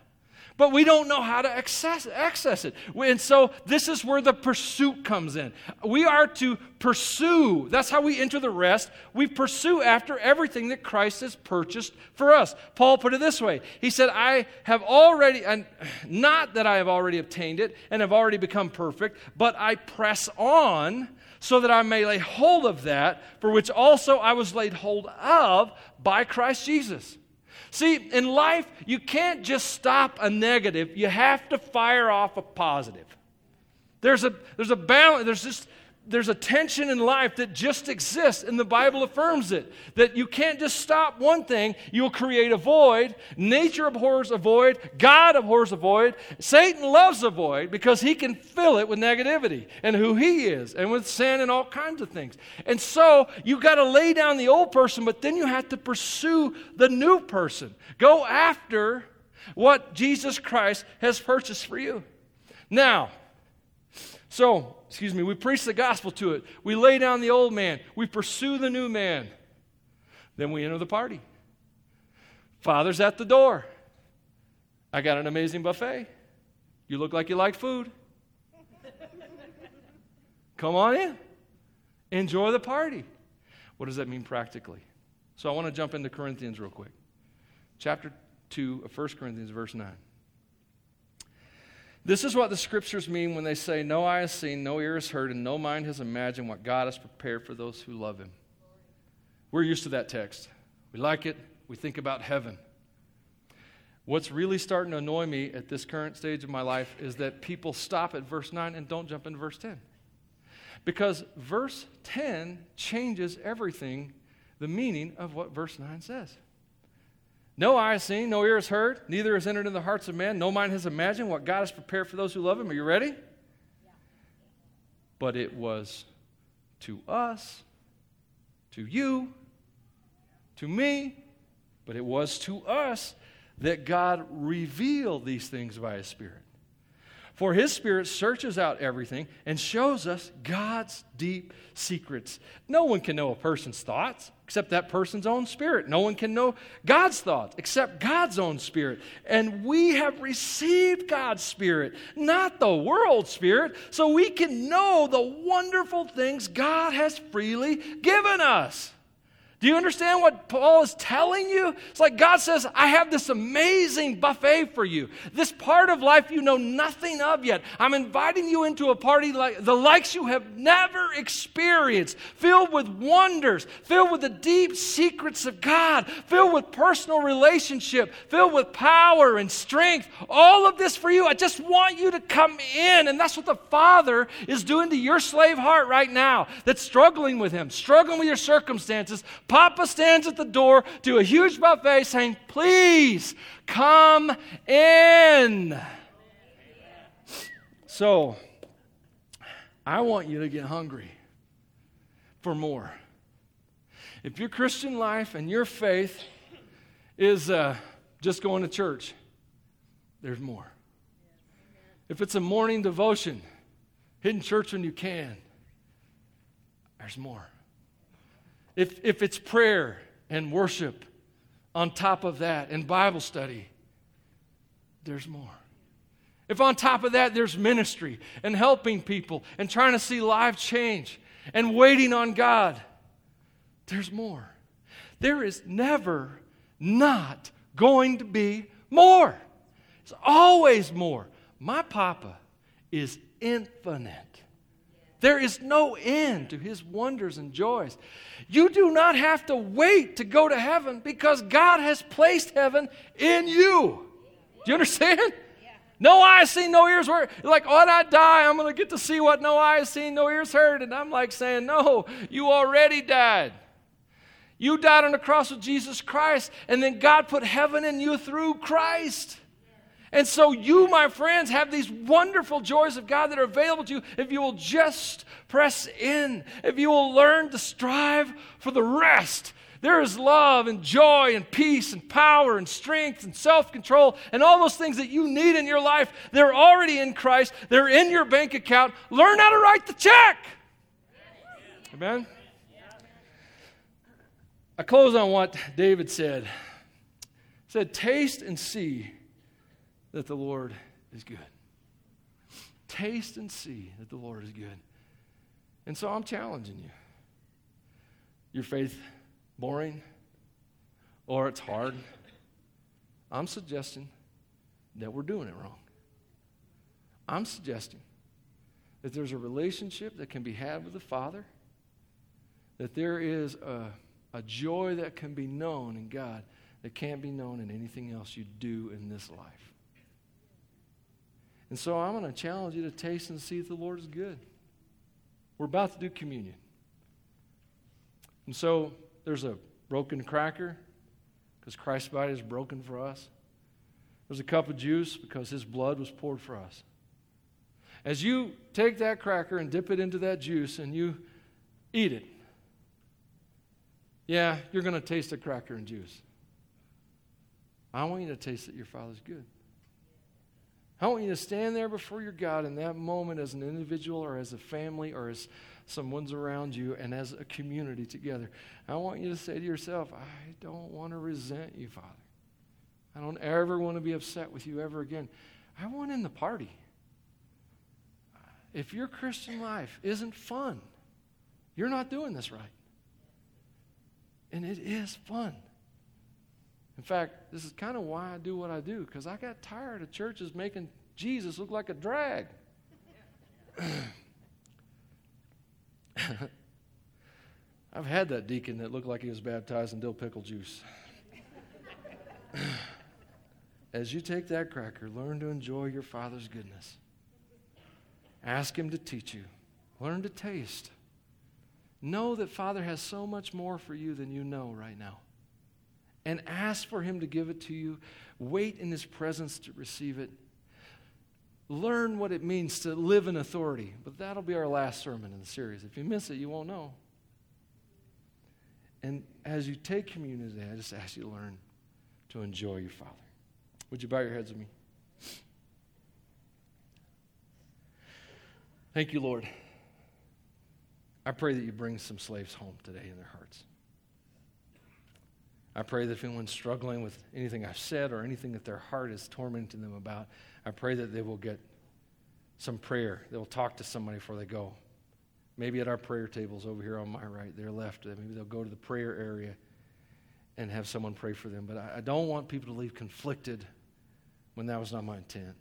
S1: but we don't know how to access, access it. And so this is where the pursuit comes in. We are to pursue. That's how we enter the rest. We pursue after everything that Christ has purchased for us. Paul put it this way He said, I have already, and not that I have already obtained it and have already become perfect, but I press on so that I may lay hold of that for which also I was laid hold of by Christ Jesus. See, in life, you can't just stop a negative, you have to fire off a positive. There's a, there's a balance, there's just there's a tension in life that just exists, and the Bible affirms it. That you can't just stop one thing, you'll create a void. Nature abhors a void, God abhors a void. Satan loves a void because he can fill it with negativity and who he is, and with sin and all kinds of things. And so you've got to lay down the old person, but then you have to pursue the new person. Go after what Jesus Christ has purchased for you. Now, so excuse me, we preach the gospel to it. We lay down the old man. We pursue the new man. Then we enter the party. Father's at the door. I got an amazing buffet. You look like you like food. Come on in. Enjoy the party. What does that mean practically? So I want to jump into Corinthians real quick. Chapter 2 of 1 Corinthians, verse 9. This is what the scriptures mean when they say, No eye has seen, no ear has heard, and no mind has imagined what God has prepared for those who love him. We're used to that text. We like it, we think about heaven. What's really starting to annoy me at this current stage of my life is that people stop at verse 9 and don't jump into verse 10. Because verse 10 changes everything, the meaning of what verse 9 says. No eye has seen, no ear has heard, neither has entered in the hearts of men, no mind has imagined what God has prepared for those who love Him. Are you ready? But it was to us, to you, to me, but it was to us that God revealed these things by His Spirit. For his spirit searches out everything and shows us God's deep secrets. No one can know a person's thoughts except that person's own spirit. No one can know God's thoughts except God's own spirit. And we have received God's spirit, not the world's spirit, so we can know the wonderful things God has freely given us. Do you understand what Paul is telling you? It's like God says, I have this amazing buffet for you. This part of life you know nothing of yet. I'm inviting you into a party like the likes you have never experienced, filled with wonders, filled with the deep secrets of God, filled with personal relationship, filled with power and strength. All of this for you. I just want you to come in. And that's what the Father is doing to your slave heart right now that's struggling with Him, struggling with your circumstances Papa stands at the door to a huge buffet saying, Please come in. So, I want you to get hungry for more. If your Christian life and your faith is uh, just going to church, there's more. If it's a morning devotion, hitting church when you can, there's more. If, if it's prayer and worship on top of that and Bible study, there's more. If on top of that there's ministry and helping people and trying to see life change and waiting on God, there's more. There is never not going to be more. It's always more. My Papa is infinite. There is no end to his wonders and joys. You do not have to wait to go to heaven because God has placed heaven in you. Do you understand? No eyes seen, no ears heard. Like, when I die, I'm going to get to see what no eyes seen, no ears heard. And I'm like saying, no, you already died. You died on the cross with Jesus Christ, and then God put heaven in you through Christ. And so, you, my friends, have these wonderful joys of God that are available to you if you will just press in, if you will learn to strive for the rest. There is love and joy and peace and power and strength and self control and all those things that you need in your life. They're already in Christ, they're in your bank account. Learn how to write the check. Amen. I close on what David said. He said, Taste and see that the Lord is good. Taste and see that the Lord is good. And so I'm challenging you. Your faith boring or it's hard? I'm suggesting that we're doing it wrong. I'm suggesting that there's a relationship that can be had with the Father, that there is a, a joy that can be known in God that can't be known in anything else you do in this life. And so I'm going to challenge you to taste and see if the Lord is good. We're about to do communion. And so there's a broken cracker because Christ's body is broken for us. There's a cup of juice because his blood was poured for us. As you take that cracker and dip it into that juice and you eat it, yeah, you're going to taste the cracker and juice. I want you to taste that your Father's good. I want you to stand there before your God in that moment as an individual or as a family or as someone's around you and as a community together. I want you to say to yourself, I don't want to resent you, Father. I don't ever want to be upset with you ever again. I want in the party. If your Christian life isn't fun, you're not doing this right. And it is fun. In fact, this is kind of why I do what I do, because I got tired of churches making Jesus look like a drag. [LAUGHS] I've had that deacon that looked like he was baptized in dill pickle juice. [LAUGHS] As you take that cracker, learn to enjoy your Father's goodness. Ask Him to teach you. Learn to taste. Know that Father has so much more for you than you know right now and ask for Him to give it to you. Wait in His presence to receive it. Learn what it means to live in authority. But that'll be our last sermon in the series. If you miss it, you won't know. And as you take communion today, I just ask you to learn to enjoy your Father. Would you bow your heads with me? Thank you, Lord. I pray that you bring some slaves home today in their hearts. I pray that if anyone's struggling with anything I've said or anything that their heart is tormenting them about, I pray that they will get some prayer. They will talk to somebody before they go. Maybe at our prayer tables over here on my right, their left, uh, maybe they'll go to the prayer area and have someone pray for them. But I, I don't want people to leave conflicted when that was not my intent.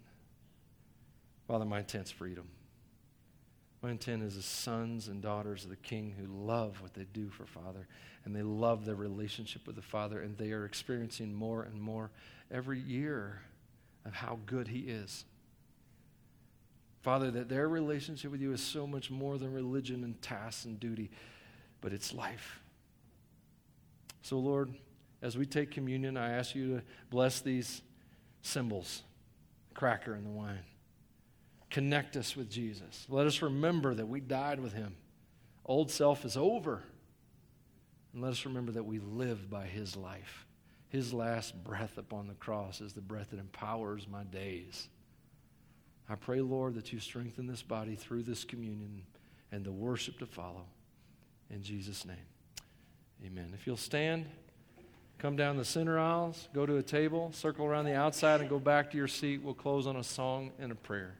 S1: Father, my intent's freedom. My intent is the sons and daughters of the King who love what they do for Father, and they love their relationship with the Father, and they are experiencing more and more every year of how good He is. Father, that their relationship with you is so much more than religion and tasks and duty, but it's life. So, Lord, as we take communion, I ask you to bless these symbols the cracker and the wine. Connect us with Jesus. Let us remember that we died with him. Old self is over. And let us remember that we live by his life. His last breath upon the cross is the breath that empowers my days. I pray, Lord, that you strengthen this body through this communion and the worship to follow. In Jesus' name, amen. If you'll stand, come down the center aisles, go to a table, circle around the outside, and go back to your seat. We'll close on a song and a prayer.